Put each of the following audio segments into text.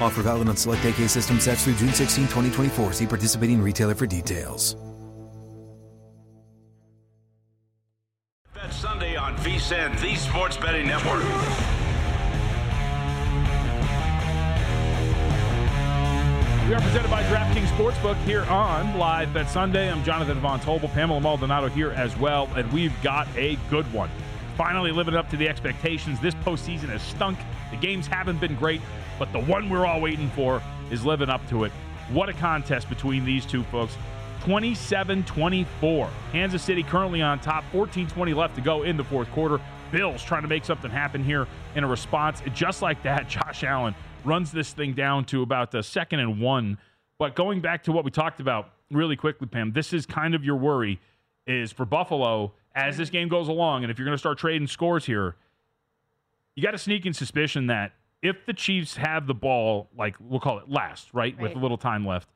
Offer valid on select AK system sets through June 16, 2024. See participating retailer for details. Bet Sunday on VSIN, the Sports Betting Network. We are presented by DraftKings Sportsbook here on Live Bet Sunday. I'm Jonathan Von Tobel, Pamela Maldonado here as well, and we've got a good one. Finally living up to the expectations. This postseason has stunk. The games haven't been great, but the one we're all waiting for is living up to it. What a contest between these two folks. 27 24. Kansas City currently on top, 14 20 left to go in the fourth quarter. Bills trying to make something happen here in a response. Just like that, Josh Allen runs this thing down to about the second and one. But going back to what we talked about really quickly, Pam, this is kind of your worry is for Buffalo as this game goes along. And if you're going to start trading scores here, you got a sneaking suspicion that if the Chiefs have the ball, like we'll call it last, right, Right. with a little time left,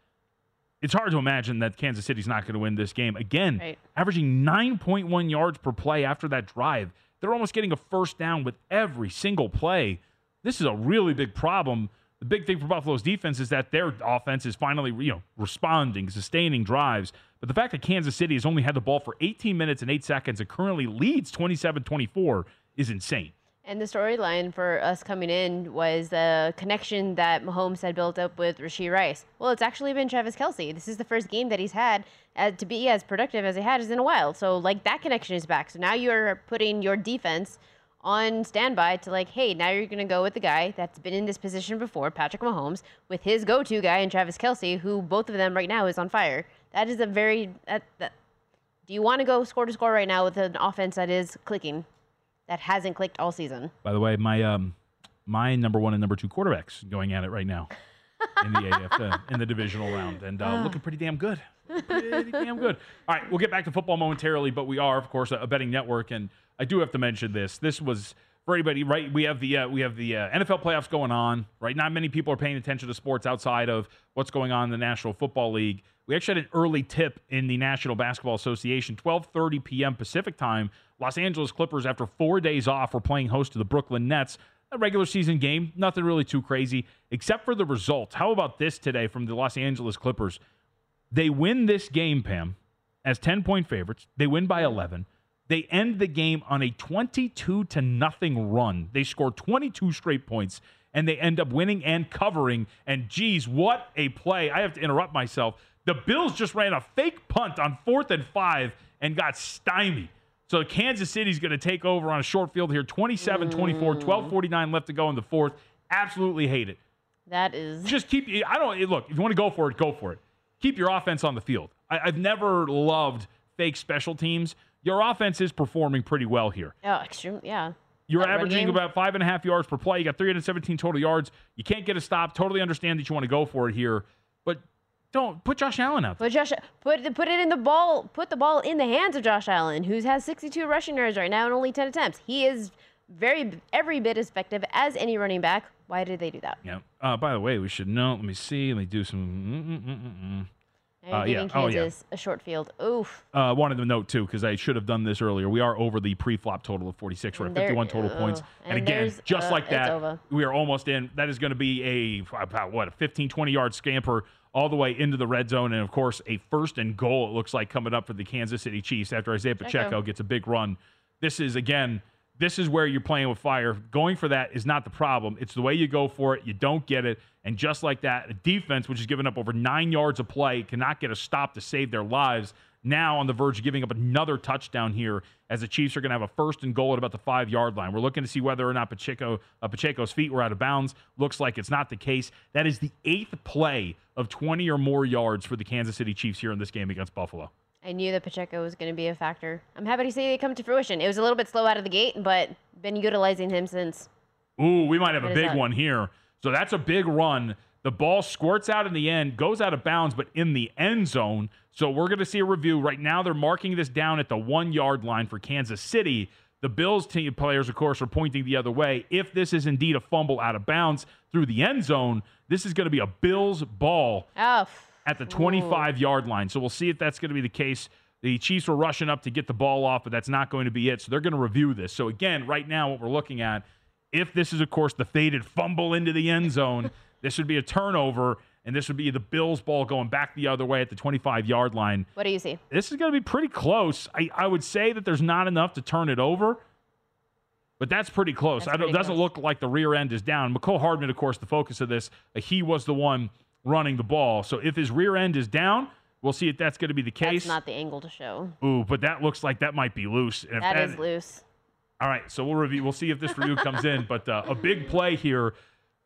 it's hard to imagine that Kansas City's not going to win this game. Again, Right. averaging 9.1 yards per play after that drive. They're almost getting a first down with every single play. This is a really big problem. The big thing for Buffalo's defense is that their offense is finally, you know, responding, sustaining drives. But the fact that Kansas City has only had the ball for 18 minutes and 8 seconds and currently leads 27-24 is insane. And the storyline for us coming in was the connection that Mahomes had built up with Rashee Rice. Well, it's actually been Travis Kelce. This is the first game that he's had uh, to be as productive as he had has in a while. So, like, that connection is back. So now you're putting your defense on standby to, like, hey, now you're going to go with the guy that's been in this position before, Patrick Mahomes, with his go to guy in Travis Kelce, who both of them right now is on fire. That is a very. That, do you want to go score to score right now with an offense that is clicking? That hasn't clicked all season. By the way, my um my number 1 and number 2 quarterbacks going at it right now in the AF uh, in the divisional round and uh, looking pretty damn good. Pretty damn good. All right, we'll get back to football momentarily, but we are, of course, a, a betting network, and I do have to mention this. This was for anybody, right? We have the uh, we have the uh, NFL playoffs going on, right? Not many people are paying attention to sports outside of what's going on in the National Football League. We actually had an early tip in the National Basketball Association, 12:30 p.m. Pacific time. Los Angeles Clippers, after four days off, were playing host to the Brooklyn Nets a regular season game, nothing really too crazy, except for the results. How about this today from the Los Angeles Clippers? They win this game, Pam, as 10 point favorites. They win by 11. They end the game on a 22 to nothing run. They score 22 straight points and they end up winning and covering. And geez, what a play. I have to interrupt myself. The Bills just ran a fake punt on fourth and five and got stymied. So Kansas City's going to take over on a short field here 27 24, mm. 12 49 left to go in the fourth. Absolutely hate it. That is Just keep, I don't, look, if you want to go for it, go for it. Keep your offense on the field. I, I've never loved fake special teams. Your offense is performing pretty well here. oh, extreme. Yeah. You're That averaging about five and a half yards per play. You got 317 total yards. You can't get a stop. Totally understand that you want to go for it here, but don't put Josh Allen out there. Put Josh, put put it in the ball, put the ball in the hands of Josh Allen, who has 62 rushing yards right now and only 10 attempts. He is very every bit as effective as any running back. Why did they do that? Yeah. Uh, by the way, we should know. Let me see. Let me do some. mm, Uh, yeah. giving Oh, yeah. A short field. Oof. Uh, wanted to note too because I should have done this earlier. We are over the pre-flop total of 46. We're at 51 total points, and, And again, just uh, like that, we are almost in. That is going to be a about what a 15, 20 yard scamper all the way into the red zone, and of course a first and goal. It looks like coming up for the Kansas City Chiefs after Isaiah Pacheco Pacheco. gets a big run. This is again. This is where you're playing with fire. Going for that is not the problem. It's the way you go for it. You don't get it. And just like that, a defense, which has given up over nine yards of play, cannot get a stop to save their lives. Now on the verge of giving up another touchdown here, as the Chiefs are going to have a first and goal at about the five yard line. We're looking to see whether or not Pacheco, uh, Pacheco's feet were out of bounds. Looks like it's not the case. That is the eighth play of 20 or more yards for the Kansas City Chiefs here in this game against Buffalo. I knew that Pacheco was going to be a factor. I'm happy to see it come to fruition. It was a little bit slow out of the gate, but been utilizing him since. Ooh, we might have a big one here. So that's a big run. The ball squirts out in the end, goes out of bounds, but in the end zone. So we're going to see a review. Right now, they're marking this down at the one yard line for Kansas City. The Bills team players, of course, are pointing the other way. If this is indeed a fumble out of bounds through the end zone, this is going to be a Bills ball Oh, at the 25 yard line. So we'll see if that's going to be the case. The Chiefs were rushing up to get the ball off, but that's not going to be it. So they're going to review this. So again, right now, what we're looking at, if this is, of course, the faded fumble into the end zone, this would be a turnover, and this would be the Bills' ball going back the other way at the 25 yard line. what do you see? This is going to be pretty close. I, I would say that there's not enough to turn it over, but that's pretty close. That's I don't, pretty doesn't close. look like the rear end is down. Mecole Hardman, of course, the focus of this, he was the one running the ball. So if his rear end is down, we'll see if that's going to be the case. That's not the angle to show. Ooh, but that looks like that might be loose. And if That is loose. All right, so we'll review. We'll see if this review comes in. But uh, a big play here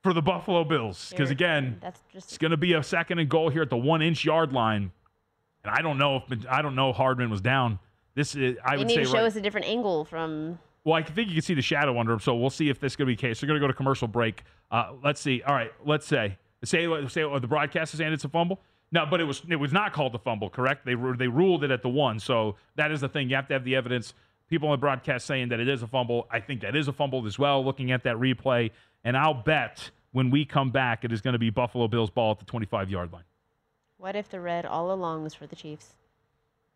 for the Buffalo Bills because again, that's it's going to be a second and goal here at the one inch yard line. And I don't know if I don't know if Hardman was down. This is I would need say to show right, us a different angle from. well, I think you can see the shadow under him, so we'll see if this is going to be the case. We're going to go to commercial break. Uh, let's see. All right, let's say say say oh, the broadcast is saying it's a fumble. No, but it was it was not called a fumble, correct? They they ruled it at the one, so that is the thing. You have to have the evidence. People on the broadcast saying that it is a fumble. I think that is a fumble as well. Looking at that replay, and I'll bet when we come back, it is going to be Buffalo Bills ball at the 25 yard line. What if the red all along was for the Chiefs?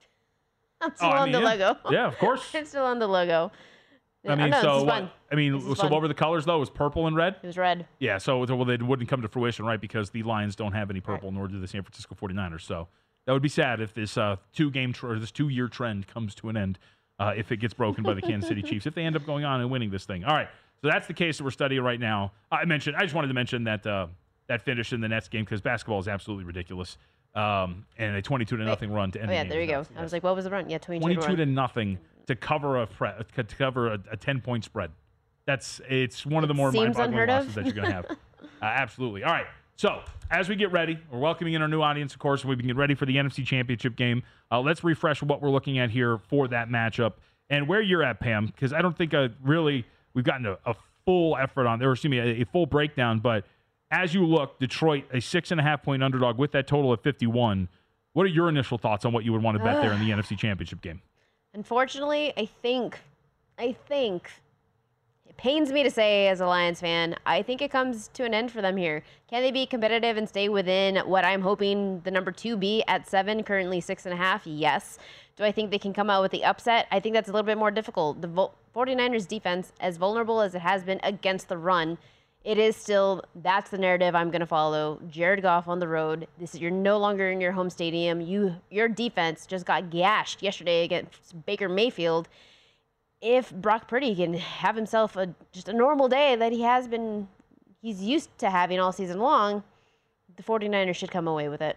I'm still Oh, I on the yeah. logo. Yeah, of course. I'm still on the logo. I mean, no, so what- I mean, so fun. what were the colors though? It was purple and red. It was red. Yeah, so well, they wouldn't come to fruition, right? Because the Lions don't have any purple, nor do the San Francisco 49ers. So that would be sad if this uh, two game tr- or this two year trend comes to an end. Uh, if it gets broken by the Kansas City Chiefs, if they end up going on and winning this thing. All right, so that's the case that we're studying right now. I mentioned, I just wanted to mention that uh, that finish in the Nets game because basketball is absolutely ridiculous. Um, and a 22 to nothing run to end Oh the yeah, game there you go. nuts. I was like, what was the run? Yeah, 22, 22 to to nothing to cover a pre- to cover a, a 10 point spread. That's it's one of the more mind-boggling unheard losses that you're going to have. uh, absolutely. All right. So as we get ready, we're welcoming in our new audience, of course. We've been getting ready for the NFC Championship game. Uh, let's refresh what we're looking at here for that matchup and where you're at, Pam, because I don't think uh, really we've gotten a, a full effort on there. Excuse me, a, a full breakdown. But as you look, Detroit a six and a half point underdog with that total of 51. What are your initial thoughts on what you would want to bet there in the NFC Championship game? Unfortunately, I think, I think, it pains me to say as a Lions fan, I think it comes to an end for them here. Can they be competitive and stay within what I'm hoping the number two be at seven, currently six and a half? Yes. Do I think they can come out with the upset? I think that's a little bit more difficult. The Vol- 49ers defense, as vulnerable as it has been against the run, it is still that's the narrative I'm going to follow. Jared Goff on the road. This is you're no longer in your home stadium. You your defense just got gashed yesterday against Baker Mayfield. If Brock Purdy can have himself a just a normal day that he has been he's used to having all season long, the 49ers should come away with it.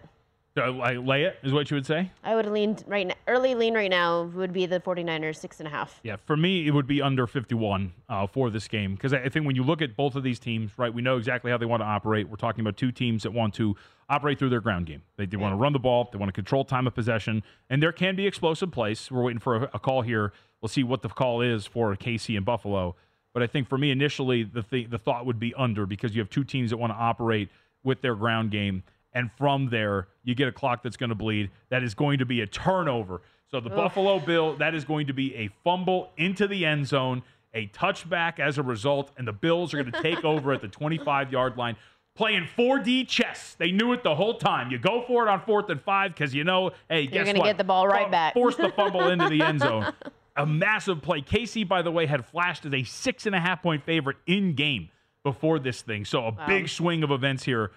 Uh, like, lay it is what you would say. I would lean right now, early lean right now would be the 49ers six and a half. Yeah, for me, it would be under 51 uh, for this game because I I think when you look at both of these teams, right, we know exactly how they want to operate. We're talking about two teams that want to operate through their ground game. They, they want to run the ball, they want to control time of possession, and there can be explosive plays. We're waiting for a, a call here. We'll see what the call is for KC and Buffalo. But I think for me, initially, the th- the thought would be under because you have two teams that want to operate with their ground game. And from there, you get a clock that's going to bleed. That is going to be a turnover. So the Buffalo Bill, that is going to be a fumble into the end zone, a touchback as a result, and the Bills are going to take over at the 25 yard line. playing 4D chess. They knew it the whole time. You go for it on fourth and five because you know, hey, You're guess gonna get the ball right Fu- back. Force the fumble into the end zone. A massive play. KC, by the way, had flashed as a six and a half point favorite in game before this thing. So a big swing of events here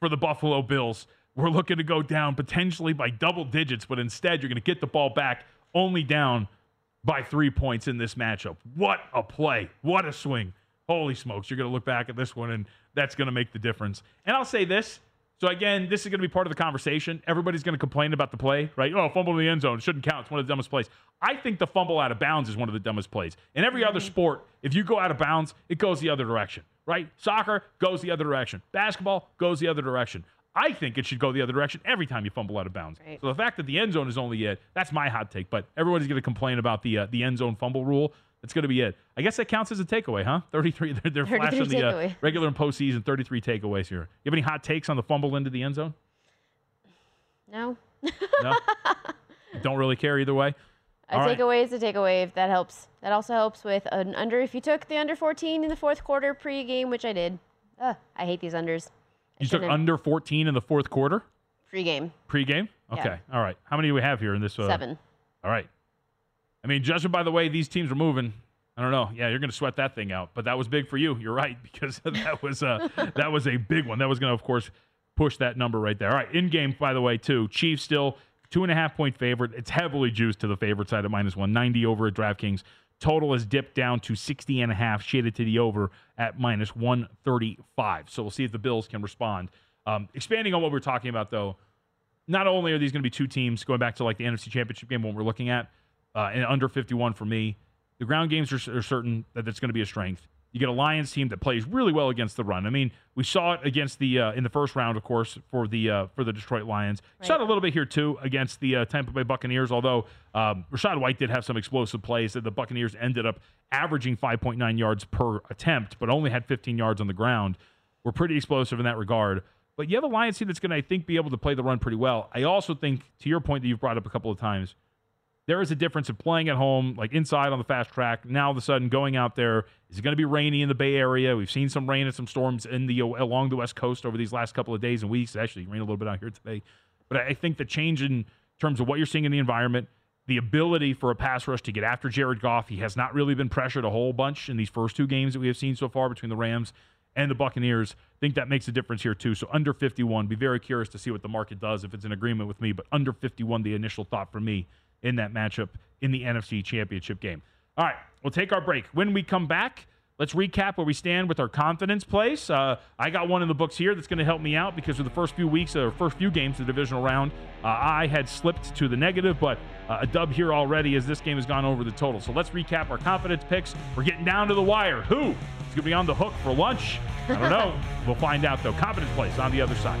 for the Buffalo Bills. We're looking to go down potentially by double digits, but instead you're going to get the ball back only down by three points in this matchup. What a play. What a swing. Holy smokes. You're going to look back at this one, and that's going to make the difference. And I'll say this. So, again, this is going to be part of the conversation. Everybody's going to complain about the play, right? Oh, fumble in the end zone. Shouldn't count. It's one of the dumbest plays. I think the fumble out of bounds is one of the dumbest plays. In every other sport, if you go out of bounds, it goes the other direction, right? Soccer goes the other direction. Basketball goes the other direction. I think it should go the other direction every time you fumble out of bounds. Right. So the fact that the end zone is only it, that's my hot take. But everybody's going to complain about the uh, the end zone fumble rule. That's going to be it. I guess that counts as a takeaway, huh? 33. They're, they're 33 flashing the uh, regular and postseason 33 takeaways here. You have any hot takes on the fumble into the end zone? No. No? Don't really care either way? A All right. takeaway is a takeaway if that helps. That also helps with an under. If you took the under 14 in the fourth quarter pre-game, which I did. Ugh, I hate these unders. You took under 14 in the fourth quarter pre-game. pregame? Yeah. Okay. All right. How many do we have here in this? Uh, Seven. All right. I mean, judging by the way these teams are moving, I don't know. Yeah, you're going to sweat that thing out. But that was big for you. You're right because that was a that was a big one. That was going to, of course, push that number right there. All right. In game, by the way, too. Chiefs still two and a half point favorite. It's heavily juiced to the favorite side at minus one ninety over at DraftKings. Total has dipped down to 60 and a half, shaded to the over at minus 135. So we'll see if the Bills can respond. Um, expanding on what we're talking about, though, not only are these going to be two teams going back to like the NFC Championship game what we're looking at, uh, and under 51 for me, the ground games are, are certain that it's going to be a strength. You get a Lions team that plays really well against the run. I mean, we saw it against the uh, in the first round, of course, for the uh, for the Detroit Lions. Saw it a little bit here too against the uh, Tampa Bay Buccaneers. Although um, Rachaad White did have some explosive plays that the Buccaneers ended up averaging 5.9 yards per attempt, but only had 15 yards on the ground. We're pretty explosive in that regard. But you have a Lions team that's going to, I think, be able to play the run pretty well. I also think, to your point that you've brought up a couple of times, there is a difference in playing at home, like inside on the fast track. Now, all of a sudden, going out there, is it going to be rainy in the Bay Area? We've seen some rain and some storms in the along the West Coast over these last couple of days and weeks. Actually, rained a little bit out here today. But I think the change in terms of what you're seeing in the environment, the ability for a pass rush to get after Jared Goff, he has not really been pressured a whole bunch in these first two games that we have seen so far between the Rams and the Buccaneers. I think that makes a difference here too. So under 51, be very curious to see what the market does if it's in agreement with me. But under 51, the initial thought for me in that matchup in the NFC Championship game. All right, we'll take our break. When we come back, let's recap where we stand with our confidence place. Uh, I got one in the books here that's going to help me out because for the first few weeks or first few games of the divisional round, uh, I had slipped to the negative, but uh, a dub here already as this game has gone over the total. So let's recap our confidence picks. We're getting down to the wire. Who is going to be on the hook for lunch? I don't know. we'll find out though. Confidence place on the other side.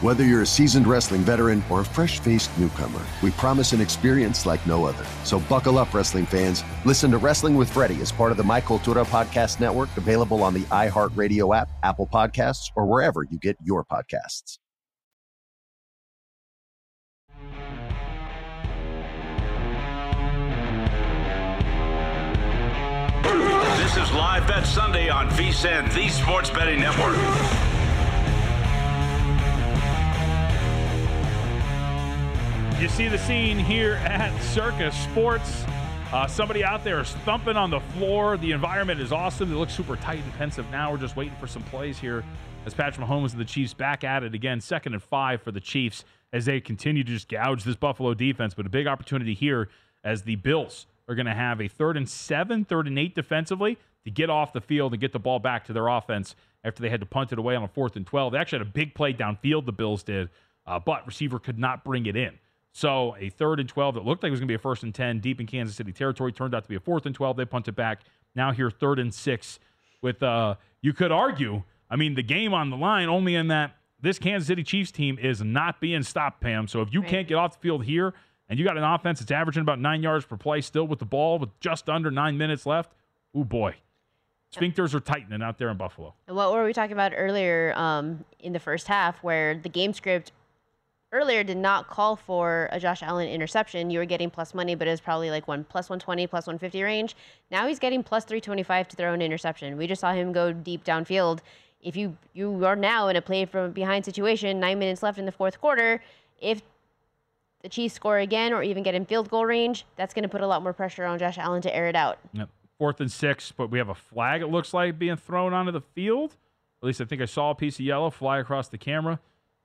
Whether you're a seasoned wrestling veteran or a fresh faced newcomer, we promise an experience like no other. So buckle up, wrestling fans. Listen to Wrestling with Freddie as part of the My Cultura Podcast Network, available on the iHeartRadio app, Apple Podcasts, or wherever you get your podcasts. This is Live Bet Sunday on VSIN, the Sports Betting Network. You see the scene here at Circa Sports. Uh, somebody out there is thumping on the floor. The environment is awesome. It looks super tight and pensive now. We're just waiting for some plays here as Patrick Mahomes and the Chiefs back at it again. Second and five for the Chiefs as they continue to just gouge this Buffalo defense. But a big opportunity here as the Bills are going to have a third and seven, third and eight defensively to get off the field and get the ball back to their offense after they had to punt it away on a fourth and 12. They actually had a big play downfield, the Bills did, uh, but receiver could not bring it in. So a third and 12 that looked like it was going to be a first and 10 deep in Kansas City territory turned out to be a fourth and 12. They punted back. Now here third and six with, uh, you could argue, I mean, the game on the line only in that this Kansas City Chiefs team is not being stopped, Pam. So if you Right. can't get off the field here and you got an offense that's averaging about nine yards per play still with the ball with just under nine minutes left, oh boy. Sphincters are tightening out there in Buffalo. And what were we talking about earlier um, in the first half, where the game script earlier did not call for a Josh Allen interception? You were getting plus money, but it was probably like one plus 120, plus 150 range. Now he's getting plus 325 to throw an interception. We just saw him go deep downfield. If you you are now in a play from behind situation, nine minutes left in the fourth quarter, if the Chiefs score again or even get in field goal range, that's going to put a lot more pressure on Josh Allen to air it out. Yep. Fourth and six, but we have a flag, it looks like, being thrown onto the field. At least I think I saw a piece of yellow fly across the camera.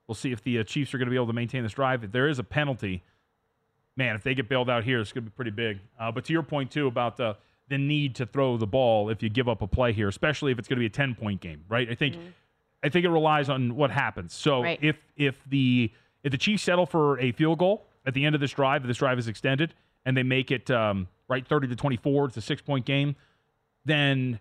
We'll see if the uh, Chiefs are going to be able to maintain this drive. If there is a penalty, man, if they get bailed out here, it's going to be pretty big. Uh, but to your point, too, about uh, the need to throw the ball if you give up a play here, especially if it's going to be a 10 point game, right? I think. I think it relies on what happens. So Right. if if the if the Chiefs settle for a field goal at the end of this drive, if this drive is extended, and they make it um, right thirty to twenty four, it's a six point game, then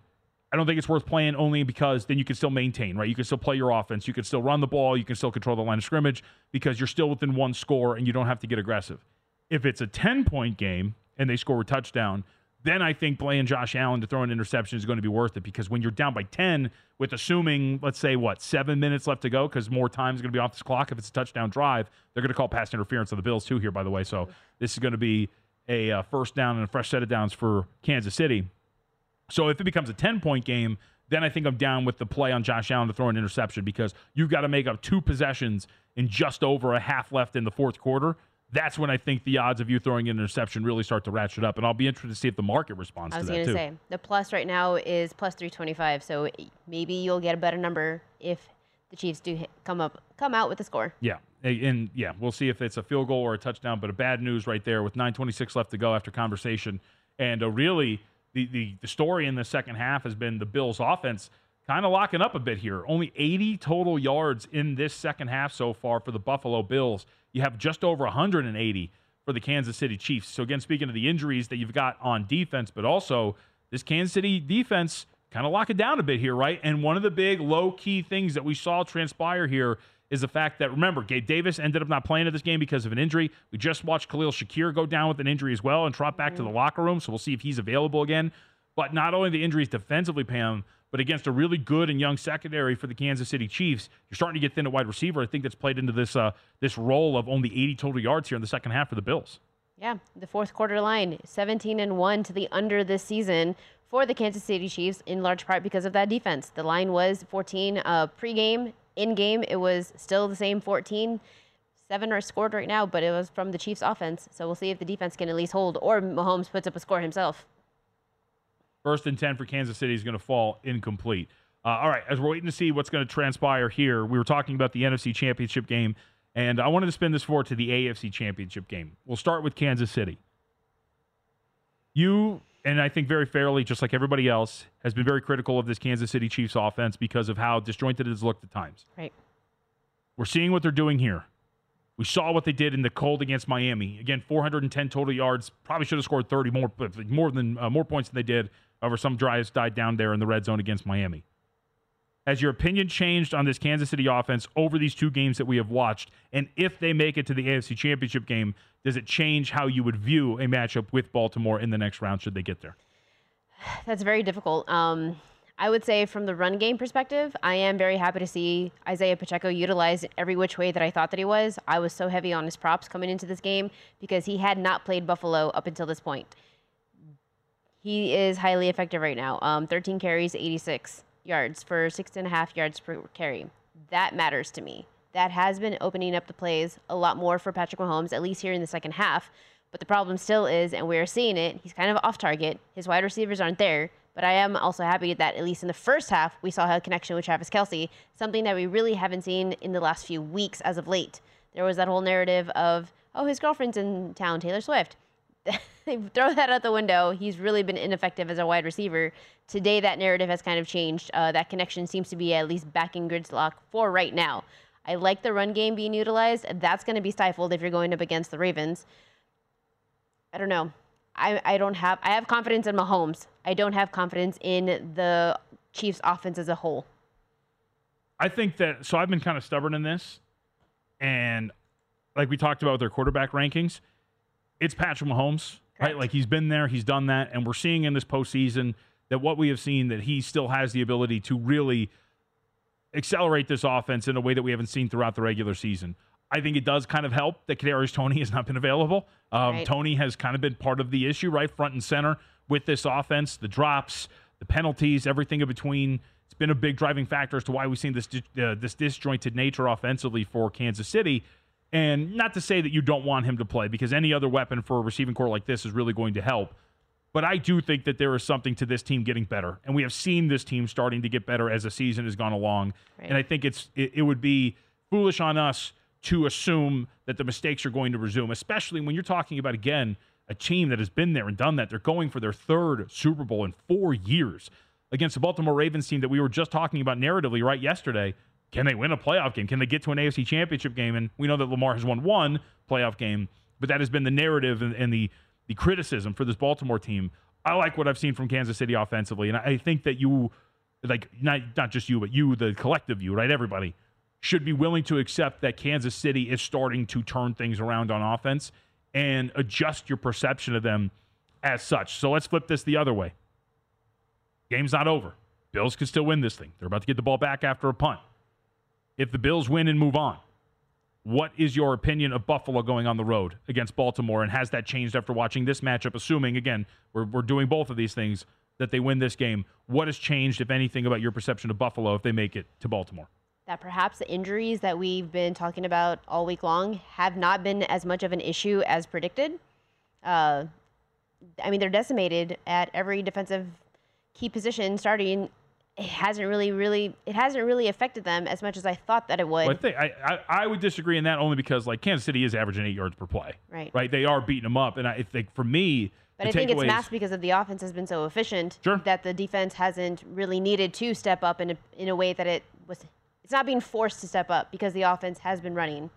I don't think it's worth playing only because then you can still maintain, right? You can still play your offense, you can still run the ball, you can still control the line of scrimmage because you're still within one score and you don't have to get aggressive. If it's a 10 point game and they score a touchdown, then I think playing Josh Allen to throw an interception is going to be worth it because when you're down by 10 with assuming, let's say, what, seven minutes left to go because more time is going to be off this clock if it's a touchdown drive, they're going to call pass interference on the Bills too here, by the way. So this is going to be a uh, first down and a fresh set of downs for Kansas City. So if it becomes a 10 point game, then I think I'm down with the play on Josh Allen to throw an interception because you've got to make up two possessions in just over a half left in the fourth quarter. That's when I think the odds of you throwing an interception really start to ratchet up. And I'll be interested to see if the market responds to that too. I was going to say the plus right now is plus 325, so maybe you'll get a better number if the Chiefs do hit, come up come out with a score. Yeah. And yeah, we'll see if it's a field goal or a touchdown, but a bad news right there with 9.26 left to go after conversation. And a really, the, the, the story in the second half has been the Bills' offense kind of locking up a bit here. Only 80 total yards in this second half so far for the Buffalo Bills. You have just over 180 for the Kansas City Chiefs. So, again, speaking of the injuries that you've got on defense, but also this Kansas City defense kind of lock it down a bit here, right? And one of the big low key things that we saw transpire here is the fact that remember, Gabe Davis ended up not playing in this game because of an injury. We just watched Khalil Shakir go down with an injury as well and trot back to the locker room. So we'll see if he's available again. But not only the injuries defensively, Pam, but against a really good and young secondary for the Kansas City Chiefs, you're starting to get thin at wide receiver. I think that's played into this uh, this role of only 80 total yards here in the second half for the Bills. Yeah, the fourth quarter line, 17 and 1 to the under this season for the Kansas City Chiefs, in large part because of that defense. The line was 14 uh, pregame. In game, it was still the same 14. Seven are scored right now, but it was from the Chiefs' offense. So we'll see if the defense can at least hold, or Mahomes puts up a score himself. First and 10 for Kansas City is going to fall incomplete. Uh, all right, as we're waiting to see what's going to transpire here, we were talking about the NFC Championship game And I wanted to spin this forward to the AFC Championship game. We'll start with Kansas City. You, and I think very fairly, just like everybody else, has been very critical of this Kansas City Chiefs offense because of how disjointed it has looked at times. Right. We're seeing what they're doing here. We saw what they did in the cold against Miami. Again, 410 total yards. Probably should have scored 30 more, more than uh, more points than they did. over some drives died down there in the red zone against Miami. Has your opinion changed on this Kansas City offense over these two games that we have watched? And if they make it to the AFC Championship game, does it change how you would view a matchup with Baltimore in the next round should they get there? That's very difficult. Um, I would say from the run game perspective, I am very happy to see Isaiah Pacheco utilized every which way that I thought that he was. I was so heavy on his props coming into this game because he had not played Buffalo up until this point. He is highly effective right now. Um, 13 carries, 86 yards for six and a half yards per carry. That matters to me. That has been opening up the plays a lot more for Patrick Mahomes, at least here in the second half. But the problem still is, and we're seeing it, he's kind of off target. His wide receivers aren't there. But I am also happy that at least in the first half, we saw a connection with Travis Kelce, something that we really haven't seen in the last few weeks as of late. There was that whole narrative of, oh, his girlfriend's in town, Taylor Swift. throw that out the window. He's really been ineffective as a wide receiver. Today, that narrative has kind of changed. Uh, that connection seems to be at least back in Gridlock for right now. I like the run game being utilized. That's going to be stifled if you're going up against the Ravens. I don't know. I, I don't have I have confidence in Mahomes. I don't have confidence in the Chiefs offense as a whole. I think that so I've been kind of stubborn in this, and like we talked about with their quarterback rankings, it's Patrick Mahomes, Correct. right? Like he's been there, he's done that, and we're seeing in this postseason that what we have seen that he still has the ability to really accelerate this offense in a way that we haven't seen throughout the regular season. I think it does kind of help that Kadarius Toney has not been available. Um, right. Toney has kind of been part of the issue, right, front and center with this offense. The drops, the penalties, everything in between. It's been a big driving factor as to why we've seen this uh, this disjointed nature offensively for Kansas City. And not to say that you don't want him to play, because any other weapon for a receiving corps like this is really going to help. But I do think that there is something to this team getting better, and we have seen this team starting to get better as the season has gone along. Right. And I think it's it, it would be foolish on us to assume that the mistakes are going to resume, especially when you're talking about, again, a team that has been there and done that. They're going for their third Super Bowl in four years against the Baltimore Ravens team that we were just talking about narratively right yesterday. Can they win a playoff game? Can they get to an AFC championship game? And we know that Lamar has won one playoff game, but that has been the narrative and, and the, the criticism for this Baltimore team. I like what I've seen from Kansas City offensively. And I think that you, like, not, not just you, but you, the collective you, right? Everybody should be willing to accept that Kansas City is starting to turn things around on offense and adjust your perception of them as such. So let's flip this the other way. Game's not over. Bills could still win this thing. They're about to get the ball back after a punt. If the Bills win and move on, what is your opinion of Buffalo going on the road against Baltimore? And has that changed after watching this matchup? Assuming, again, we're, we're doing both of these things, that they win this game. What has changed, if anything, about your perception of Buffalo if they make it to Baltimore? that perhaps the injuries that we've been talking about all week long have not been as much of an issue as predicted. Uh, I mean, they're decimated at every defensive key position starting. It hasn't really, really, it hasn't really affected them as much as I thought that it would. Well, I, think, I, I, I, would disagree in that only because like Kansas City is averaging eight yards per play. Right. Right. They are beating them up, and I think for me, but I think it's masked because of the offense has been so efficient sure. that the defense hasn't really needed to step up in a, in a way that it was it's not being forced to step up because the offense has been running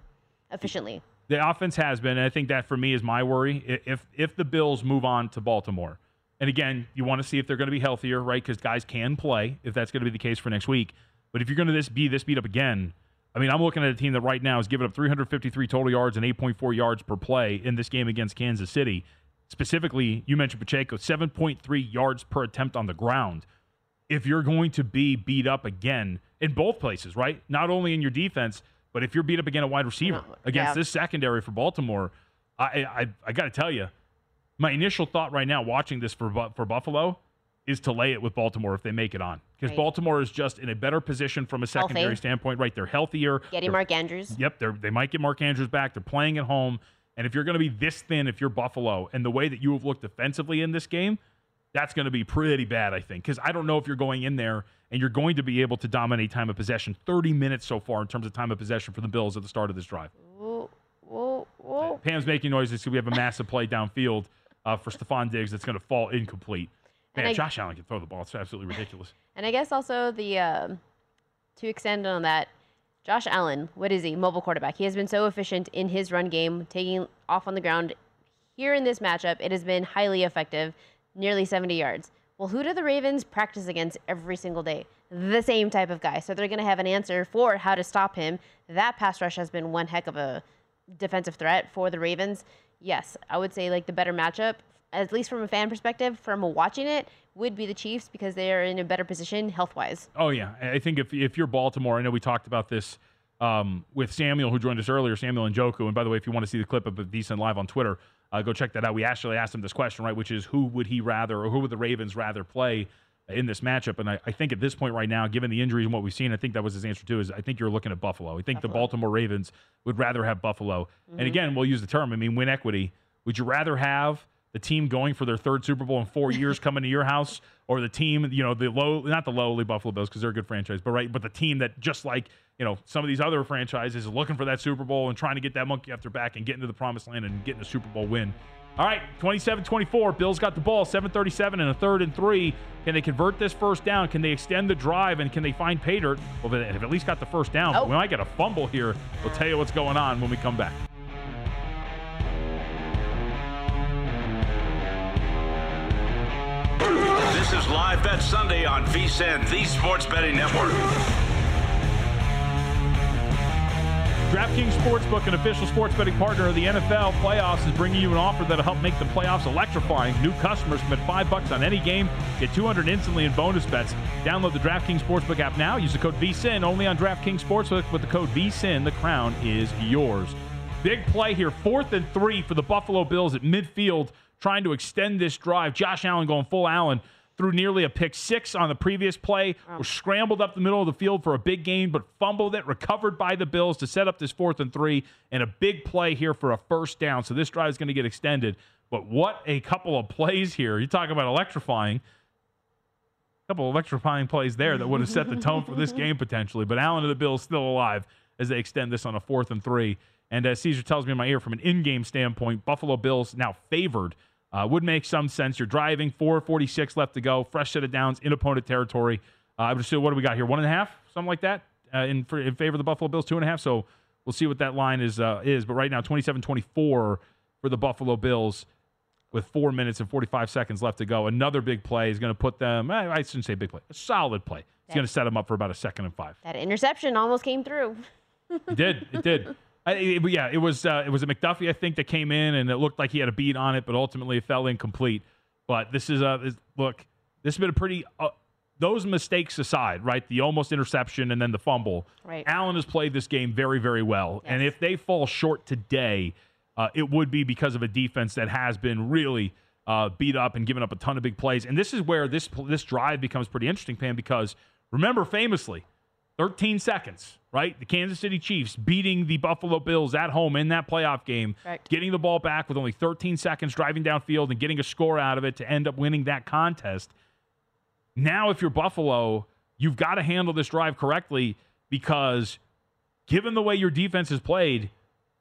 efficiently. The offense has been, and I think that for me is my worry. If if the Bills move on to Baltimore, and again, you want to see if they're going to be healthier, right? Because guys can play if that's going to be the case for next week. But if you're going to this be this beat up again, I mean, I'm looking at a team that right now is giving up 353 total yards and 8.4 yards per play in this game against Kansas City. Specifically, you mentioned Pacheco, 7.3 yards per attempt on the ground. If you're going to be beat up again, in both places, right? Not only in your defense, but if you're beat up against a wide receiver against yeah. this secondary for Baltimore, I I, I got to tell you, my initial thought right now watching this for for Buffalo is to lay it with Baltimore if they make it on because right. Baltimore is just in a better position from a secondary Healthy. standpoint. Right, they're healthier. Getting Mark Andrews. Yep, they they might get Mark Andrews back. They're playing at home, and if you're going to be this thin, if you're Buffalo, and the way that you have looked defensively in this game, That's going to be pretty bad, I think, because I don't know if you're going in there and you're going to be able to dominate time of possession. 30 minutes so far in terms of time of possession for the Bills at the start of this drive. Whoa, whoa, whoa. Pam's making noises because we have a massive play downfield uh, for Stefon Diggs that's going to fall incomplete. Man, I- Josh Allen can throw the ball. It's absolutely ridiculous. And I guess also the um, to extend on that, Josh Allen, what is he? Mobile quarterback. He has been so efficient in his run game, taking off on the ground. Here in this matchup, it has been highly effective, nearly 70 yards. Well, who do the Ravens practice against every single day? The same type of guy. So they're going to have an answer for how to stop him. That pass rush has been one heck of a defensive threat for the Ravens. Yes, I would say like the better matchup, at least from a fan perspective, from watching it, would be the Chiefs because they are in a better position health wise. Oh yeah, I think if if you're Baltimore, I know we talked about this um, with Samuel, who joined us earlier, Samuel and Joku. And by the way, if you want to see the clip of Decent live on Twitter, uh, go check that out. We actually asked him this question, right, which is who would he rather, or who would the Ravens rather play in this matchup? And I, I think at this point right now, given the injuries and what we've seen, I think that was his answer too. Is I think you're looking at Buffalo. I think the Baltimore Ravens would rather have Buffalo. And mm-hmm. again, we'll use the term. I mean, win equity. Would you rather have the team going for their third Super Bowl in four years coming to your house, or the team, you know, the low, not the lowly Buffalo Bills because they're a good franchise, but right, but the team that just like you know some of these other franchises is looking for that Super Bowl and trying to get that monkey off their back and get into the promised land and getting a Super Bowl win. All right, 27-24. Bills got the ball, 7:37 and a third and three. Can they convert this first down? Can they extend the drive and can they find pay dirt? Well, they have at least got the first down. Oh. We might get a fumble here. We'll tell you what's going on when we come back. This is Live Bet Sunday on VSiN, the Sports Betting Network. DraftKings Sportsbook, an official sports betting partner of the NFL playoffs, is bringing you an offer that'll help make the playoffs electrifying. New customers can bet five bucks on any game, get 200 instantly in bonus bets. Download the DraftKings Sportsbook app now. Use the code VSIN only on DraftKings Sportsbook with the code VSIN. The crown is yours. Big play here, fourth and three for the Buffalo Bills at midfield, trying to extend this drive. Josh Allen going full Allen threw nearly a pick six on the previous play, um, was scrambled up the middle of the field for a big gain, but fumbled it, recovered by the Bills to set up this fourth and three, and a big play here for a first down. So this drive is going to get extended. But what a couple of plays here. You talk about electrifying. A couple of electrifying plays there that would have set the tone for this game potentially. But Allen and the Bills still alive as they extend this on a fourth and three. And as Caesar tells me in my ear, from an in-game standpoint, Buffalo Bills now favored. Uh, would make some sense. You're driving, 446 left to go, fresh set of downs in opponent territory. Uh, I would assume, what do we got here? One and a half, something like that, uh, in, for, in favor of the Buffalo Bills, two and a half. So we'll see what that line is. Uh, is but right now, 27-24 for the Buffalo Bills with four minutes and 45 seconds left to go. Another big play is going to put them. I shouldn't say big play, a solid play. It's going to set them up for about a second and five. That interception almost came through. It did. It did. I, it, yeah, it was uh, it was a McDuffie I think that came in and it looked like he had a beat on it, but ultimately it fell incomplete. But this is a this, look. This has been a pretty. Uh, those mistakes aside, right? The almost interception and then the fumble. Right. Allen has played this game very, very well, and if they fall short today, uh, it would be because of a defense that has been really uh, beat up and given up a ton of big plays. And this is where this this drive becomes pretty interesting, Pam, because remember famously, 13 seconds, right? The Kansas City Chiefs beating the Buffalo Bills at home in that playoff game, Correct. getting the ball back with only 13 seconds, driving downfield and getting a score out of it to end up winning that contest. Now, if you're Buffalo, you've got to handle this drive correctly because given the way your defense has played,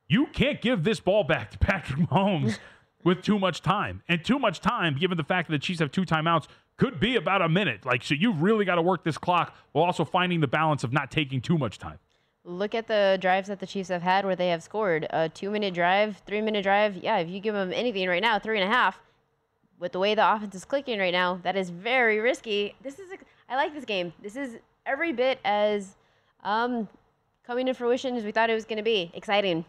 you can't give this ball back to Patrick Mahomes with too much time. And too much time, given the fact that the Chiefs have two timeouts, could be about a minute. Like, so you've really got to work this clock while also finding the balance of not taking too much time. Look at the drives that the Chiefs have had where they have scored a two-minute drive, three-minute drive. Yeah, if you give them anything right now, three and a half. With the way the offense is clicking right now, that is very risky. This is, I like this game. This is every bit as um, coming to fruition as we thought it was going to be. Exciting.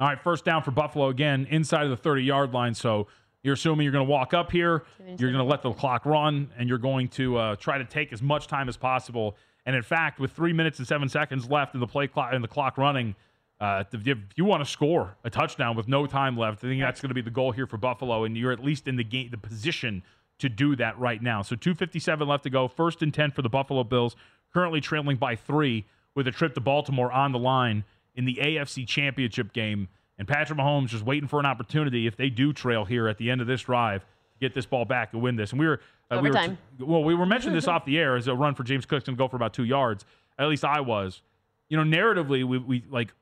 All right, first down for Buffalo again, inside of the 30 yard line. So you're assuming you're going to walk up here, you're going to let the clock run, and you're going to uh, try to take as much time as possible. And in fact, with three minutes and seven seconds left in the play clock and the clock running, uh, if you- want to score a touchdown with no time left, I think that's going to be the goal here for Buffalo, and you're at least in the game, the position to do that right now. So 2:57 left to go. First and ten for the Buffalo Bills, currently trailing by three with a trip to Baltimore on the line in the AFC Championship game. And Patrick Mahomes just waiting for an opportunity if they do trail here at the end of this drive, to get this ball back and win this. And we were, uh, we were well, we were mentioning this off the air as a run for James Cook's going to go for about two yards. At least I was. You know, narratively, we, we like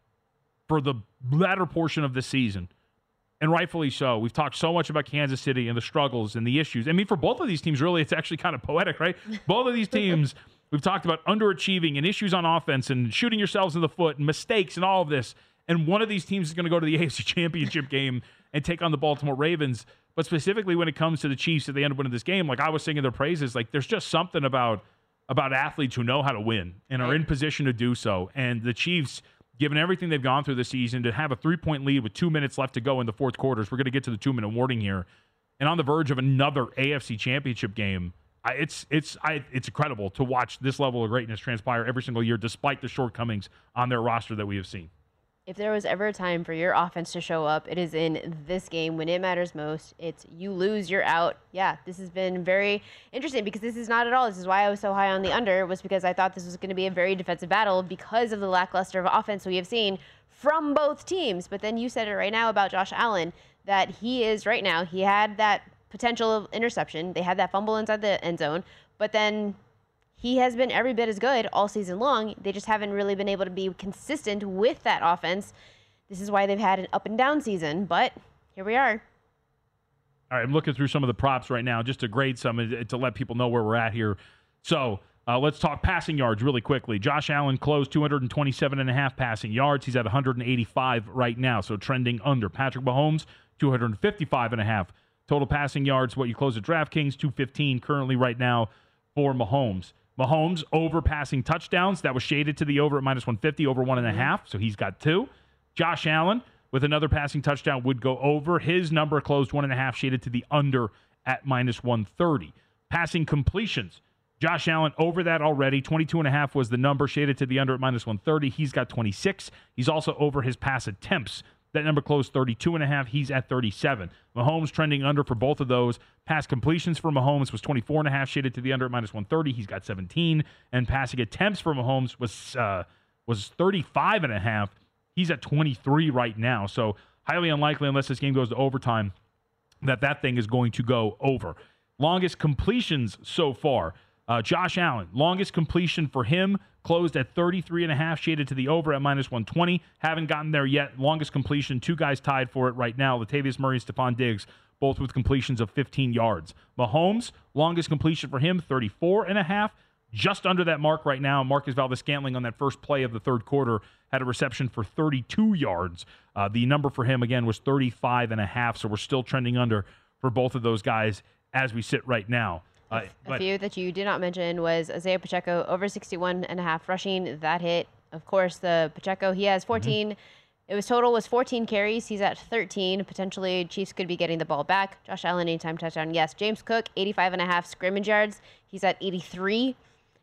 for the latter portion of the season, and rightfully so. We've talked so much about Kansas City and the struggles and the issues. I mean, for both of these teams, really, it's actually kind of poetic, right? both of these teams, we've talked about underachieving and issues on offense and shooting yourselves in the foot and mistakes and all of this. And one of these teams is going to go to the AFC Championship game and take on the Baltimore Ravens. But specifically when it comes to the Chiefs at the end of winning this game, like I was singing their praises, like there's just something about about athletes who know how to win and are in position to do so. And the Chiefs, given everything they've gone through this season, to have a three point lead with two minutes left to go in the fourth quarters, we're going to get to the two minute warning here, and on the verge of another AFC Championship game. I, it's it's I, it's incredible to watch this level of greatness transpire every single year, despite the shortcomings on their roster that we have seen. If there was ever a time for your offense to show up, it is in this game when it matters most. It's you lose, you're out. Yeah, this has been very interesting because this is not at all. This is why I was so high on the under was because I thought this was going to be a very defensive battle because of the lackluster of offense we have seen from both teams. But then you said it right now about Josh Allen that he is right now. He had that potential interception. They had that fumble inside the end zone, but then he has been every bit as good all season long. They just haven't really been able to be consistent with that offense. This is why they've had an up and down season, but here we are. All right, I'm looking through some of the props right now just to grade some uh, to let people know where we're at here. So uh, let's talk passing yards really quickly. Josh Allen closed 227 and a half passing yards. He's at 185 right now, so trending under. Patrick Mahomes 255 and a half total passing yards. What you close at DraftKings 215 currently right now for Mahomes. Mahomes over passing touchdowns. That was shaded to the over at minus 150, over one and a mm-hmm. half. So he's got two. Josh Allen with another passing touchdown would go over. His number closed one and a half, shaded to the under at minus 130. Passing completions. Josh Allen over that already. 22 and a half was the number shaded to the under at minus 130. He's got 26. He's also over his pass attempts. That number closed 32 and a half. He's at 37. Mahomes trending under for both of those. Pass completions for Mahomes was 24 and a half, shaded to the under at minus 130. He's got 17. And passing attempts for Mahomes was uh, was 35 and a half. He's at 23 right now. So highly unlikely, unless this game goes to overtime, that that thing is going to go over. Longest completions so far. Uh, Josh Allen, longest completion for him, closed at 33 and a half, shaded to the over at minus 120. Haven't gotten there yet. Longest completion, two guys tied for it right now. Latavius Murray and Stefon Diggs, both with completions of 15 yards. Mahomes, longest completion for him, 34 and a half. Just under that mark right now. Marquez Valdes-Scantling on that first play of the third quarter had a reception for 32 yards. Uh, the number for him, again, was 35 and a half. So we're still trending under for both of those guys as we sit right now. Uh, A few that you did not mention was Isaiah Pacheco over 61 and a half rushing. That hit, of course, the Pacheco. He has 14. It was total was 14 carries. He's at 13. Potentially, Chiefs could be getting the ball back. Josh Allen anytime touchdown. Yes. James Cook 85 and a half scrimmage yards. He's at 83.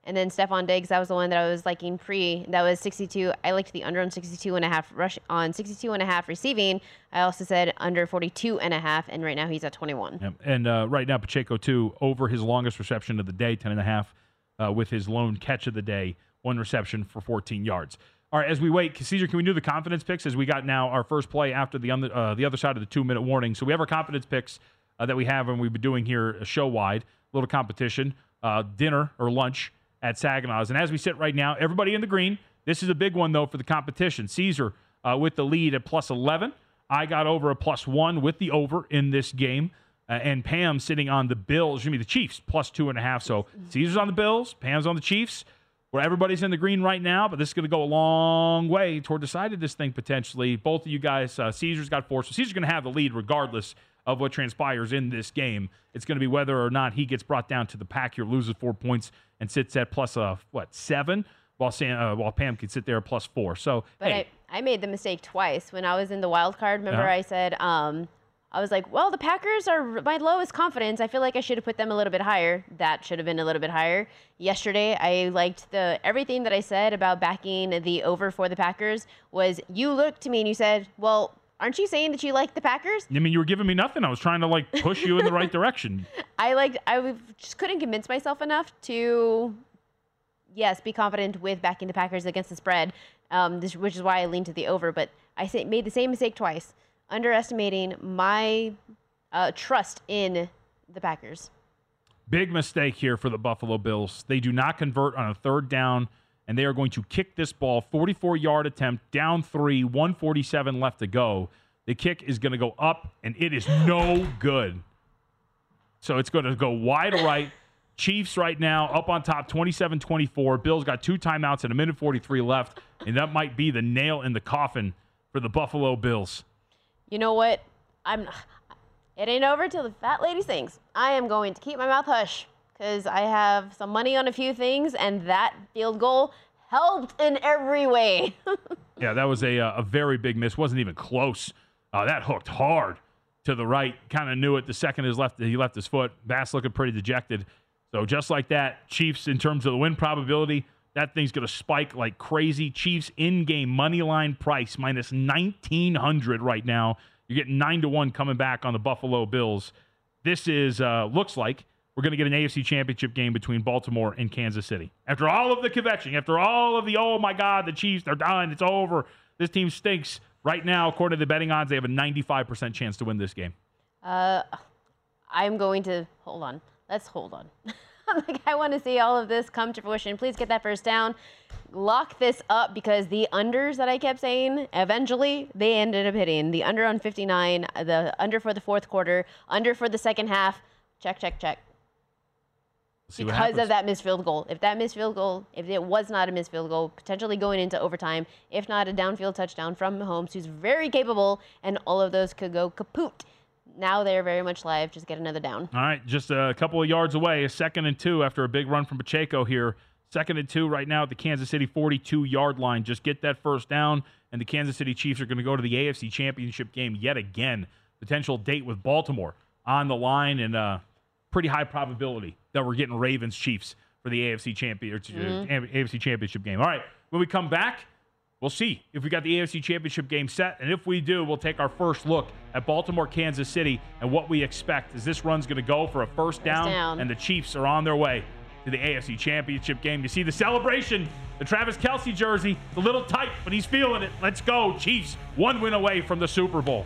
And then Stefon Diggs, that was the one that I was liking pre. That was 62. I liked the under on 62 and a half rush on 62 and a half receiving. I also said under 42 and a half, and right now he's at 21. Yep. And uh, right now, Pacheco, too, over his longest reception of the day, 10 and a half, uh, with his lone catch of the day, one reception for 14 yards. All right, as we wait, Caesar, can we do the confidence picks as we got now our first play after the, uh, the other side of the two minute warning? So we have our confidence picks uh, that we have and we've been doing here show wide, little competition, uh, dinner or lunch at Saginaw's. And as we sit right now, everybody in the green. This is a big one, though, for the competition. Caesar uh, with the lead at plus 11. I got over a plus one with the over in this game. Uh, and Pam sitting on the Bills, excuse me, the Chiefs, plus two and a half. So Caesar's on the Bills, Pam's on the Chiefs. Where everybody's in the green right now, but this is going to go a long way toward deciding this thing potentially. Both of you guys, uh, Caesar's got four, so Caesar's going to have the lead regardless of what transpires in this game. It's going to be whether or not he gets brought down to the pack here, loses four points, and sits at plus uh, what seven, while Sam, uh, while Pam can sit there at plus four. So But hey, I, I made the mistake twice when I was in the wild card. Remember, Yeah. I said, um, I was like, well, the Packers are my lowest confidence. I feel like I should have put them a little bit higher. That should have been a little bit higher. Yesterday, I liked the everything that I said about backing the over for the Packers was you looked to me and you said, well, aren't you saying that you like the Packers? I mean, you were giving me nothing. I was trying to like push you in the right direction. I like I just couldn't convince myself enough to, yes, be confident with backing the Packers against the spread. Um, this, which is why I leaned to the over. But I say, made the same mistake twice, underestimating my uh, trust in the Packers. Big mistake here for the Buffalo Bills. They do not convert on a third down, and they are going to kick this ball 44 yard attempt, down three, 147 left to go. The kick is going to go up, and it is no good. So it's going to go wide right. Chiefs right now up on top 27 24. Bills got two timeouts and a minute 43 left, and that might be the nail in the coffin for the Buffalo Bills. You know what? I'm. It ain't over till the fat lady sings. I am going to keep my mouth hush because I have some money on a few things, and that field goal helped in every way. yeah, that was a, uh, a very big miss. Wasn't even close. Uh, that hooked hard to the right. Kind of knew it the second his left he left his foot. Bass looking pretty dejected. So just like that, Chiefs in terms of the win probability, that thing's going to spike like crazy. Chiefs in-game money line price minus 1900 right now. You're getting 9 to 1 coming back on the Buffalo Bills. This is uh, looks like we're going to get an AFC Championship game between Baltimore and Kansas City. After all of the kvetching, after all of the oh my god, the Chiefs they're done, it's over. This team stinks. Right now, according to the betting odds, they have a 95% chance to win this game. Uh, I'm going to hold on. Let's hold on. like I want to see all of this come to fruition. Please get that first down. Lock this up because the unders that I kept saying, eventually they ended up hitting. The under on 59, the under for the fourth quarter, under for the second half. Check, check, check. See because of that missed field goal. If that missed field goal, if it was not a missed field goal, potentially going into overtime, if not a downfield touchdown from Mahomes, who's very capable, and all of those could go kaput. Now they're very much live. Just get another down. All right, just a couple of yards away, a second and two after a big run from Pacheco here. Second and two right now at the Kansas City 42 yard line. Just get that first down, and the Kansas City Chiefs are going to go to the AFC Championship game yet again. Potential date with Baltimore on the line, and uh, pretty high probability that we're getting Ravens Chiefs for the AFC champion mm-hmm. AFC Championship game. All right, when we come back, we'll see if we got the AFC Championship game set, and if we do, we'll take our first look at Baltimore, Kansas City, and what we expect. Is this run's going to go for a first down, first down, and the Chiefs are on their way to the AFC Championship game. You see the celebration, the Travis Kelce jersey, the little tight, but he's feeling it. Let's go, Chiefs! One win away from the Super Bowl.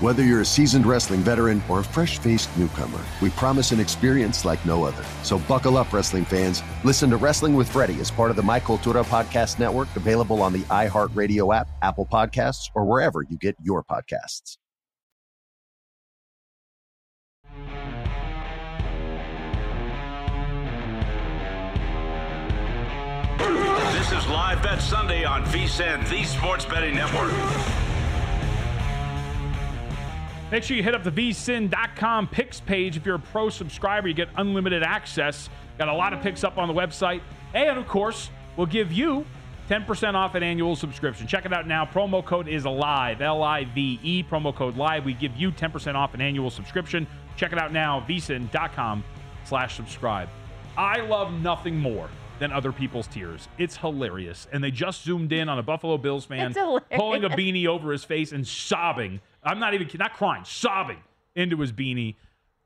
Whether you're a seasoned wrestling veteran or a fresh faced newcomer, we promise an experience like no other. So buckle up, wrestling fans. Listen to Wrestling with Freddie as part of the My Cultura Podcast Network, available on the iHeartRadio app, Apple Podcasts, or wherever you get your podcasts. This is Live Bet Sunday on VSIN, the Sports Betting Network. Make sure you hit up the vsin.com picks page. If you're a pro subscriber, you get unlimited access. Got a lot of picks up on the website. And of course, we'll give you 10% off an annual subscription. Check it out now. Promo code is live, L I V E, promo code live. We give you 10% off an annual subscription. Check it out now, vsin.com slash subscribe. I love nothing more than other people's tears. It's hilarious. And they just zoomed in on a Buffalo Bills fan pulling a beanie over his face and sobbing. I'm not even not crying, sobbing into his beanie.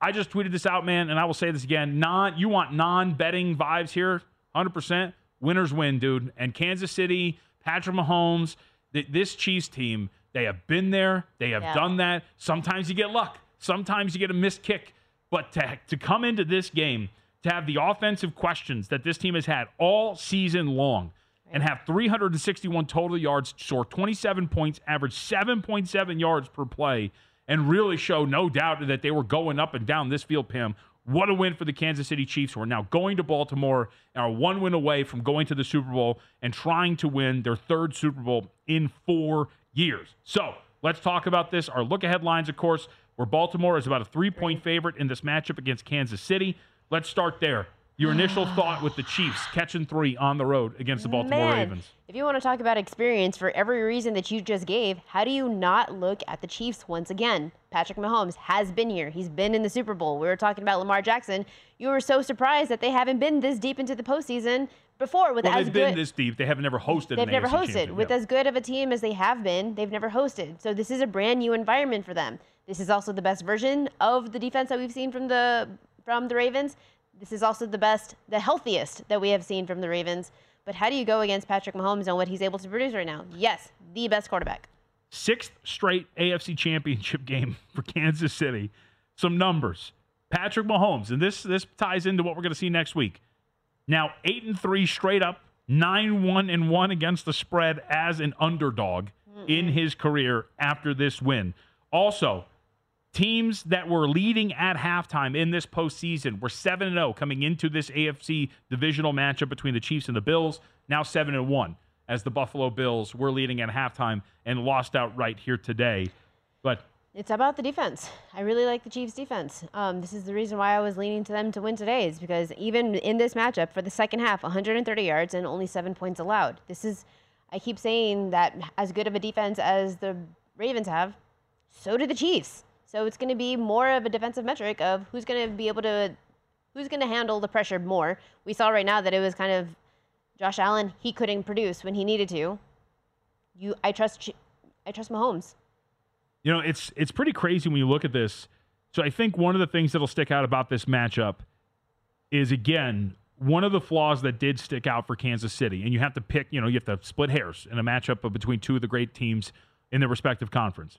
I just tweeted this out, man, and I will say this again. Non, you want non-betting vibes here, 100%. Winners win, dude. And Kansas City, Patrick Mahomes, th- this Chiefs team, they have been there. They have Yeah. done that. Sometimes you get luck. Sometimes you get a missed kick. But to, to come into this game, to have the offensive questions that this team has had all season long, and have 361 total yards, score 27 points, average 7.7 yards per play, and really show no doubt that they were going up and down this field, Pam. What a win for the Kansas City Chiefs, who are now going to Baltimore and are one win away from going to the Super Bowl and trying to win their third Super Bowl in four years. So let's talk about this. Our look ahead lines, of course, where Baltimore is about a three point favorite in this matchup against Kansas City. Let's start there. Your initial thought with the Chiefs catching three on the road against the Baltimore Man, Ravens. If you want to talk about experience for every reason that you just gave, how do you not look at the Chiefs once again? Patrick Mahomes has been here. He's been in the Super Bowl. We were talking about Lamar Jackson. You were so surprised that they haven't been this deep into the postseason before with Well, as they've good. been this deep. They haven't never hosted. They've never AFC hosted with Yeah. as good of a team as they have been. They've never hosted, so this is a brand new environment for them. This is also the best version of the defense that we've seen from the from the Ravens. This is also the best, the healthiest that we have seen from the Ravens. But how do you go against Patrick Mahomes and what he's able to produce right now? Yes, the best quarterback. sixth straight AFC championship game for Kansas City. Some numbers. Patrick Mahomes, and this this ties into what we're going to see next week. Now, eight and three straight up, nine one and one against the spread as an underdog hmm. in his career after this win. Also, teams that were leading at halftime in this postseason were 7 and 0 coming into this AFC divisional matchup between the Chiefs and the Bills. Now 7 and 1 as the Buffalo Bills were leading at halftime and lost outright here today. But It's about the defense. I really like the Chiefs' defense. Um, this is the reason why I was leaning to them to win today, is because even in this matchup for the second half, 130 yards and only seven points allowed. This is, I keep saying that as good of a defense as the Ravens have, so do the Chiefs. So it's going to be more of a defensive metric of who's going to be able to, who's going to handle the pressure more. We saw right now that it was kind of Josh Allen. He couldn't produce when he needed to. You, I trust, I trust Mahomes. You know, it's it's pretty crazy when you look at this. So I think one of the things that'll stick out about this matchup is again one of the flaws that did stick out for Kansas City, and you have to pick. You know, you have to split hairs in a matchup between two of the great teams in their respective conference.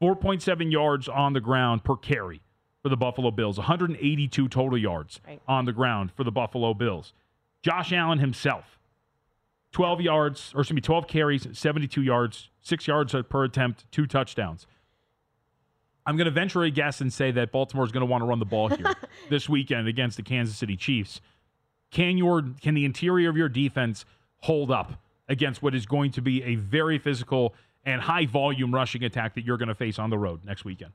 Four point seven yards on the ground per carry for the Buffalo Bills. 182 total yards Right. on the ground for the Buffalo Bills. Josh Allen himself, 12 yards, or excuse me, 12 carries, 72 yards, six yards per attempt, two touchdowns. I'm going to venture a guess and say that Baltimore's going to want to run the ball here this weekend against the Kansas City Chiefs. Can your can the interior of your defense hold up against what is going to be a very physical and high volume rushing attack that you're going to face on the road next weekend?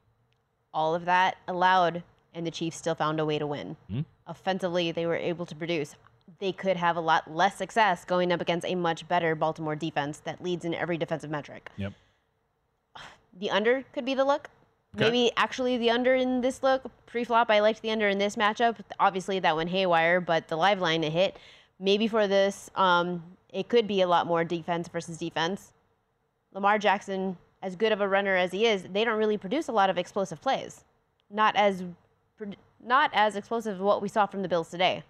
all of that allowed, and the Chiefs still found a way to win. Hmm? Offensively, they were able to produce. They could have a lot less success going up against a much better Baltimore defense that leads in every defensive metric. Yep. The under could be the look. Okay. Maybe actually the under in this look. Pre flop, I liked the under in this matchup. Obviously, that went haywire, but the live line it hit. Maybe for this, um, it could be a lot more defense versus defense. Lamar Jackson, as good of a runner as he is, they don't really produce a lot of explosive plays. Not as not as explosive as what we saw from the Bills today.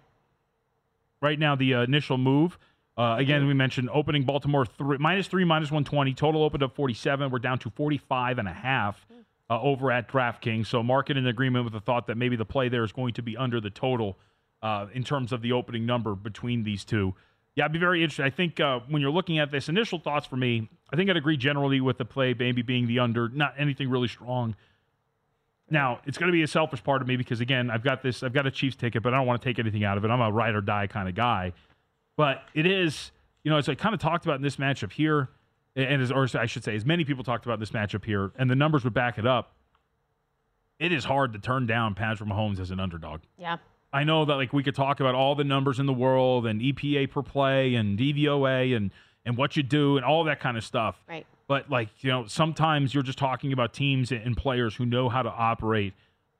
right now the uh, initial move. Uh, again, we mentioned opening Baltimore three, minus three, minus 120. Total opened up 47. We're down to 45 and a half uh, over at DraftKings. So market in agreement with the thought that maybe the play there is going to be under the total uh, in terms of the opening number between these two. Yeah, I'd be very interested. I think uh, when you're looking at this, initial thoughts for me, I think I'd agree generally with the play, maybe being the under, not anything really strong. Now, it's going to be a selfish part of me because, again, I've got this, I've got a Chiefs ticket, but I don't want to take anything out of it. I'm a ride or die kind of guy. But it is, you know, as I kind of talked about in this matchup here, and as, or I should say, as many people talked about in this matchup here, and the numbers would back it up, it is hard to turn down Patrick Mahomes as an underdog. Yeah. I know that like we could talk about all the numbers in the world and EPA per play and DVOA and and what you do and all that kind of stuff. Right. But like you know, sometimes you're just talking about teams and players who know how to operate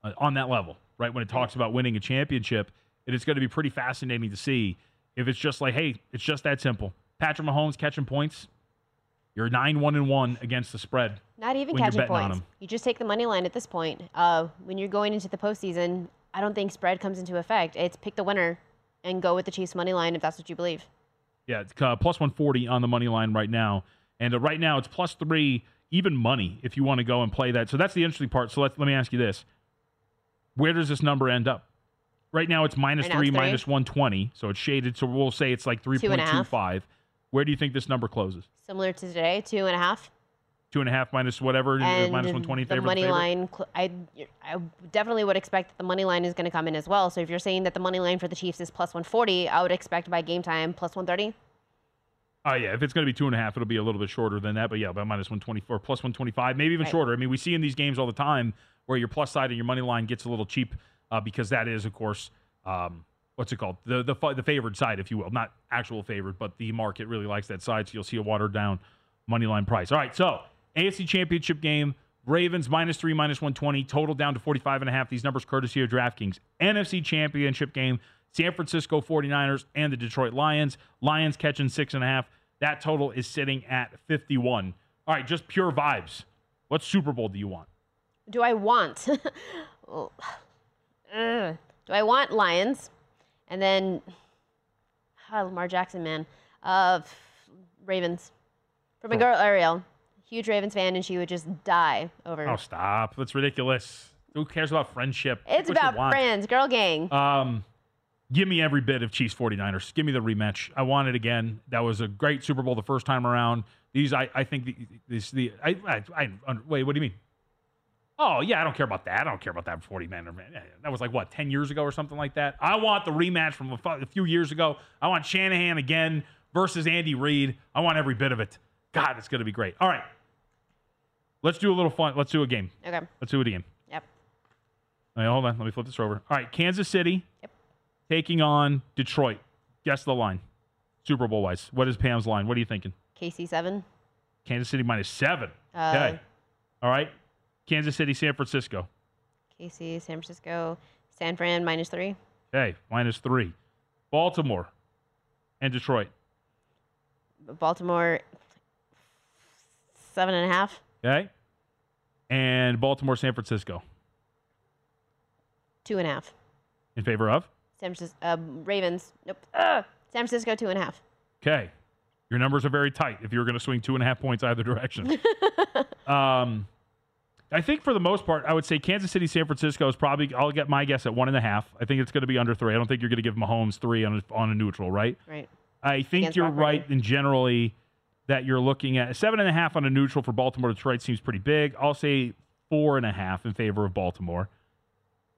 uh, on that level, right? When it talks about winning a championship, it is going to be pretty fascinating to see if it's just like, hey, it's just that simple. Patrick Mahomes catching points. You're nine one and one against the spread. Not even catching points. You just take the money line at this point. Uh, when you're going into the postseason, I don't think spread comes into effect. It's pick the winner and go with the Chiefs money line if that's what you believe. Yeah, it's uh, plus 140 on the money line right now. And uh, right now it's plus three, even money, if you want to go and play that. So that's the interesting part. So let let me ask you this Where does this number end up? Right now it's minus Right now three, it's minus 120. So it's shaded. So we'll say it's like Two and a half. 3.25. Where do you think this number closes? Similar to today, two and a half. Two and a half minus whatever, uh, And minus 120 the favorite. money favorite? line, I, I definitely would expect that the money line is going to come in as well. So if you're saying that the money line for the Chiefs is plus 140, I would expect by game time plus 130. Oh yeah, if it's going to be two and a half, it'll be a little bit shorter than that. But yeah, about minus one twenty four, plus one twenty five, maybe even Right. shorter. I mean, we see in these games all the time where your plus side and your money line gets a little cheap uh, because that is, of course, um, what's it called, the the the favored side, if you will, not actual favored, but the market really likes that side, so you'll see a watered down money line price. All right, so AFC Championship game. Ravens minus three, minus 120, total down to 45 and a half. These numbers courtesy of DraftKings. NFC Championship game, San Francisco 49ers and the Detroit Lions. Lions catching six and a half. That total is sitting at 51. All right, just pure vibes. What Super Bowl do you want? Do I want? Do I want Lions? And then ah, Lamar Jackson, man, of Ravens. For my girl Ariel, huge Ravens fan, and she would just die over. Oh, stop. That's ridiculous. Who cares about friendship? it's about friends, girl gang. Um, give me every bit of Chiefs 49ers. Give me the rematch. I want it again. That was a great Super Bowl the first time around. These, I, I think, the, this, the, I, I, I, wait, what do you mean? Oh, yeah, I don't care about that. I don't care about that 40 man. That was like, what, 10 years ago or something like that? I want the rematch from a, a few years ago. I want Shanahan again versus Andy Reid. I want every bit of it. God, it's going to be great. All right. Let's do a little fun. Let's do a game. okay. Let's do it again. Yep. All right, hold on. Let me flip this over. All right, Kansas City Yep. taking on Detroit. Guess the line, Super Bowl wise. What is Pam's line? What are you thinking? KC seven. Kansas City minus seven. Uh, okay. All right. Kansas City, San Francisco. KC, San Francisco, San Fran minus three. Okay, minus three. Baltimore and Detroit. Baltimore seven and a half. Okay. And Baltimore, San Francisco. Two and a half. In favor of? San Francisco, uh, Ravens. Nope. Ugh. San Francisco two and a half. Okay. Your numbers are very tight if you're going to swing two and a half points either direction. um, I think for the most part, I would say Kansas City, San Francisco is probably, I'll get my guess at one and a half. I think it's going to be under three. I don't think you're going to give Mahomes three on a, on a neutral, right? Right. I think Against you're Brock right Purdy. in generally that you're looking at seven and a half on a neutral for Baltimore Detroit seems pretty big. I'll say four and a half in favor of Baltimore.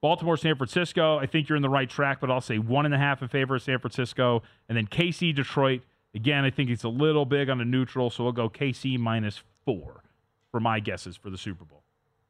Baltimore, San Francisco, I think you're in the right track, but I'll say one and a half in favor of San Francisco. And then KC, Detroit, again, I think it's a little big on a neutral, so we'll go KC minus four for my guesses for the Super Bowl.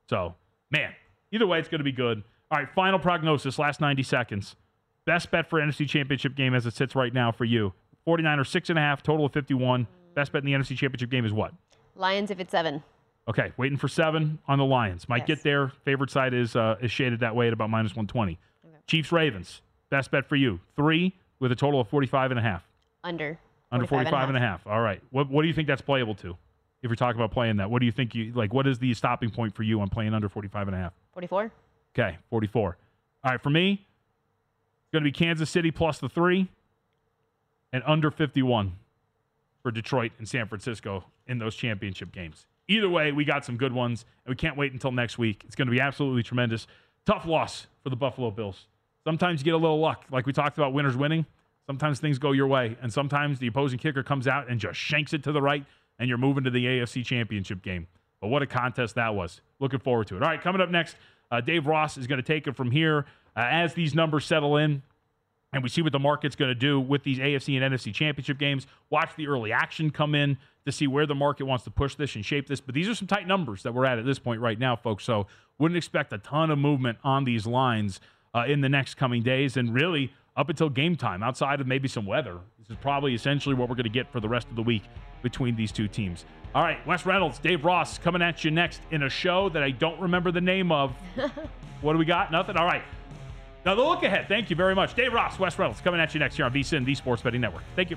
So, man, either way, it's going to be good. All right, final prognosis, last 90 seconds. Best bet for NFC Championship game as it sits right now for you. 49 or six and a half, total of 51. Best bet in the NFC Championship game is what? Lions if it's seven. Okay, waiting for seven on the Lions. Might Yes. get there. Favorite side is uh, is shaded that way at about minus 120. Chiefs, Ravens. Best bet for you. Three with a total of 45 and a half. Under. Under 45 and a half. All right. What, what do you think that's playable to? If you're talking about playing that, what do you think you like? What is the stopping point for you on playing under 45 and a half? 44. Okay, 44. All right, for me, it's going to be Kansas City plus the three and under 51 for Detroit and San Francisco in those championship games. Either way, we got some good ones, and we can't wait until next week. It's going to be absolutely tremendous. Tough loss for the Buffalo Bills. Sometimes you get a little luck, like we talked about winners winning. Sometimes things go your way, and sometimes the opposing kicker comes out and just shanks it to the right, and you're moving to the AFC Championship game. But what a contest that was. Looking forward to it. All right, coming up next, uh, Dave Ross is going to take it from here uh, as these numbers settle in and we see what the market's going to do with these AFC and NFC championship games. Watch the early action come in to see where the market wants to push this and shape this. But these are some tight numbers that we're at at this point right now, folks. So wouldn't expect a ton of movement on these lines uh, in the next coming days, and really up until game time, outside of maybe some weather. This is probably essentially what we're going to get for the rest of the week between these two teams. All right, Wes Reynolds, Dave Ross coming at you next in a show that I don't remember the name of. what do we got? Nothing? All right. Now, the look ahead. Thank you very much. Dave Ross, Wes Reynolds coming at you next here on VSIN, the Sports Betting Network. Thank you.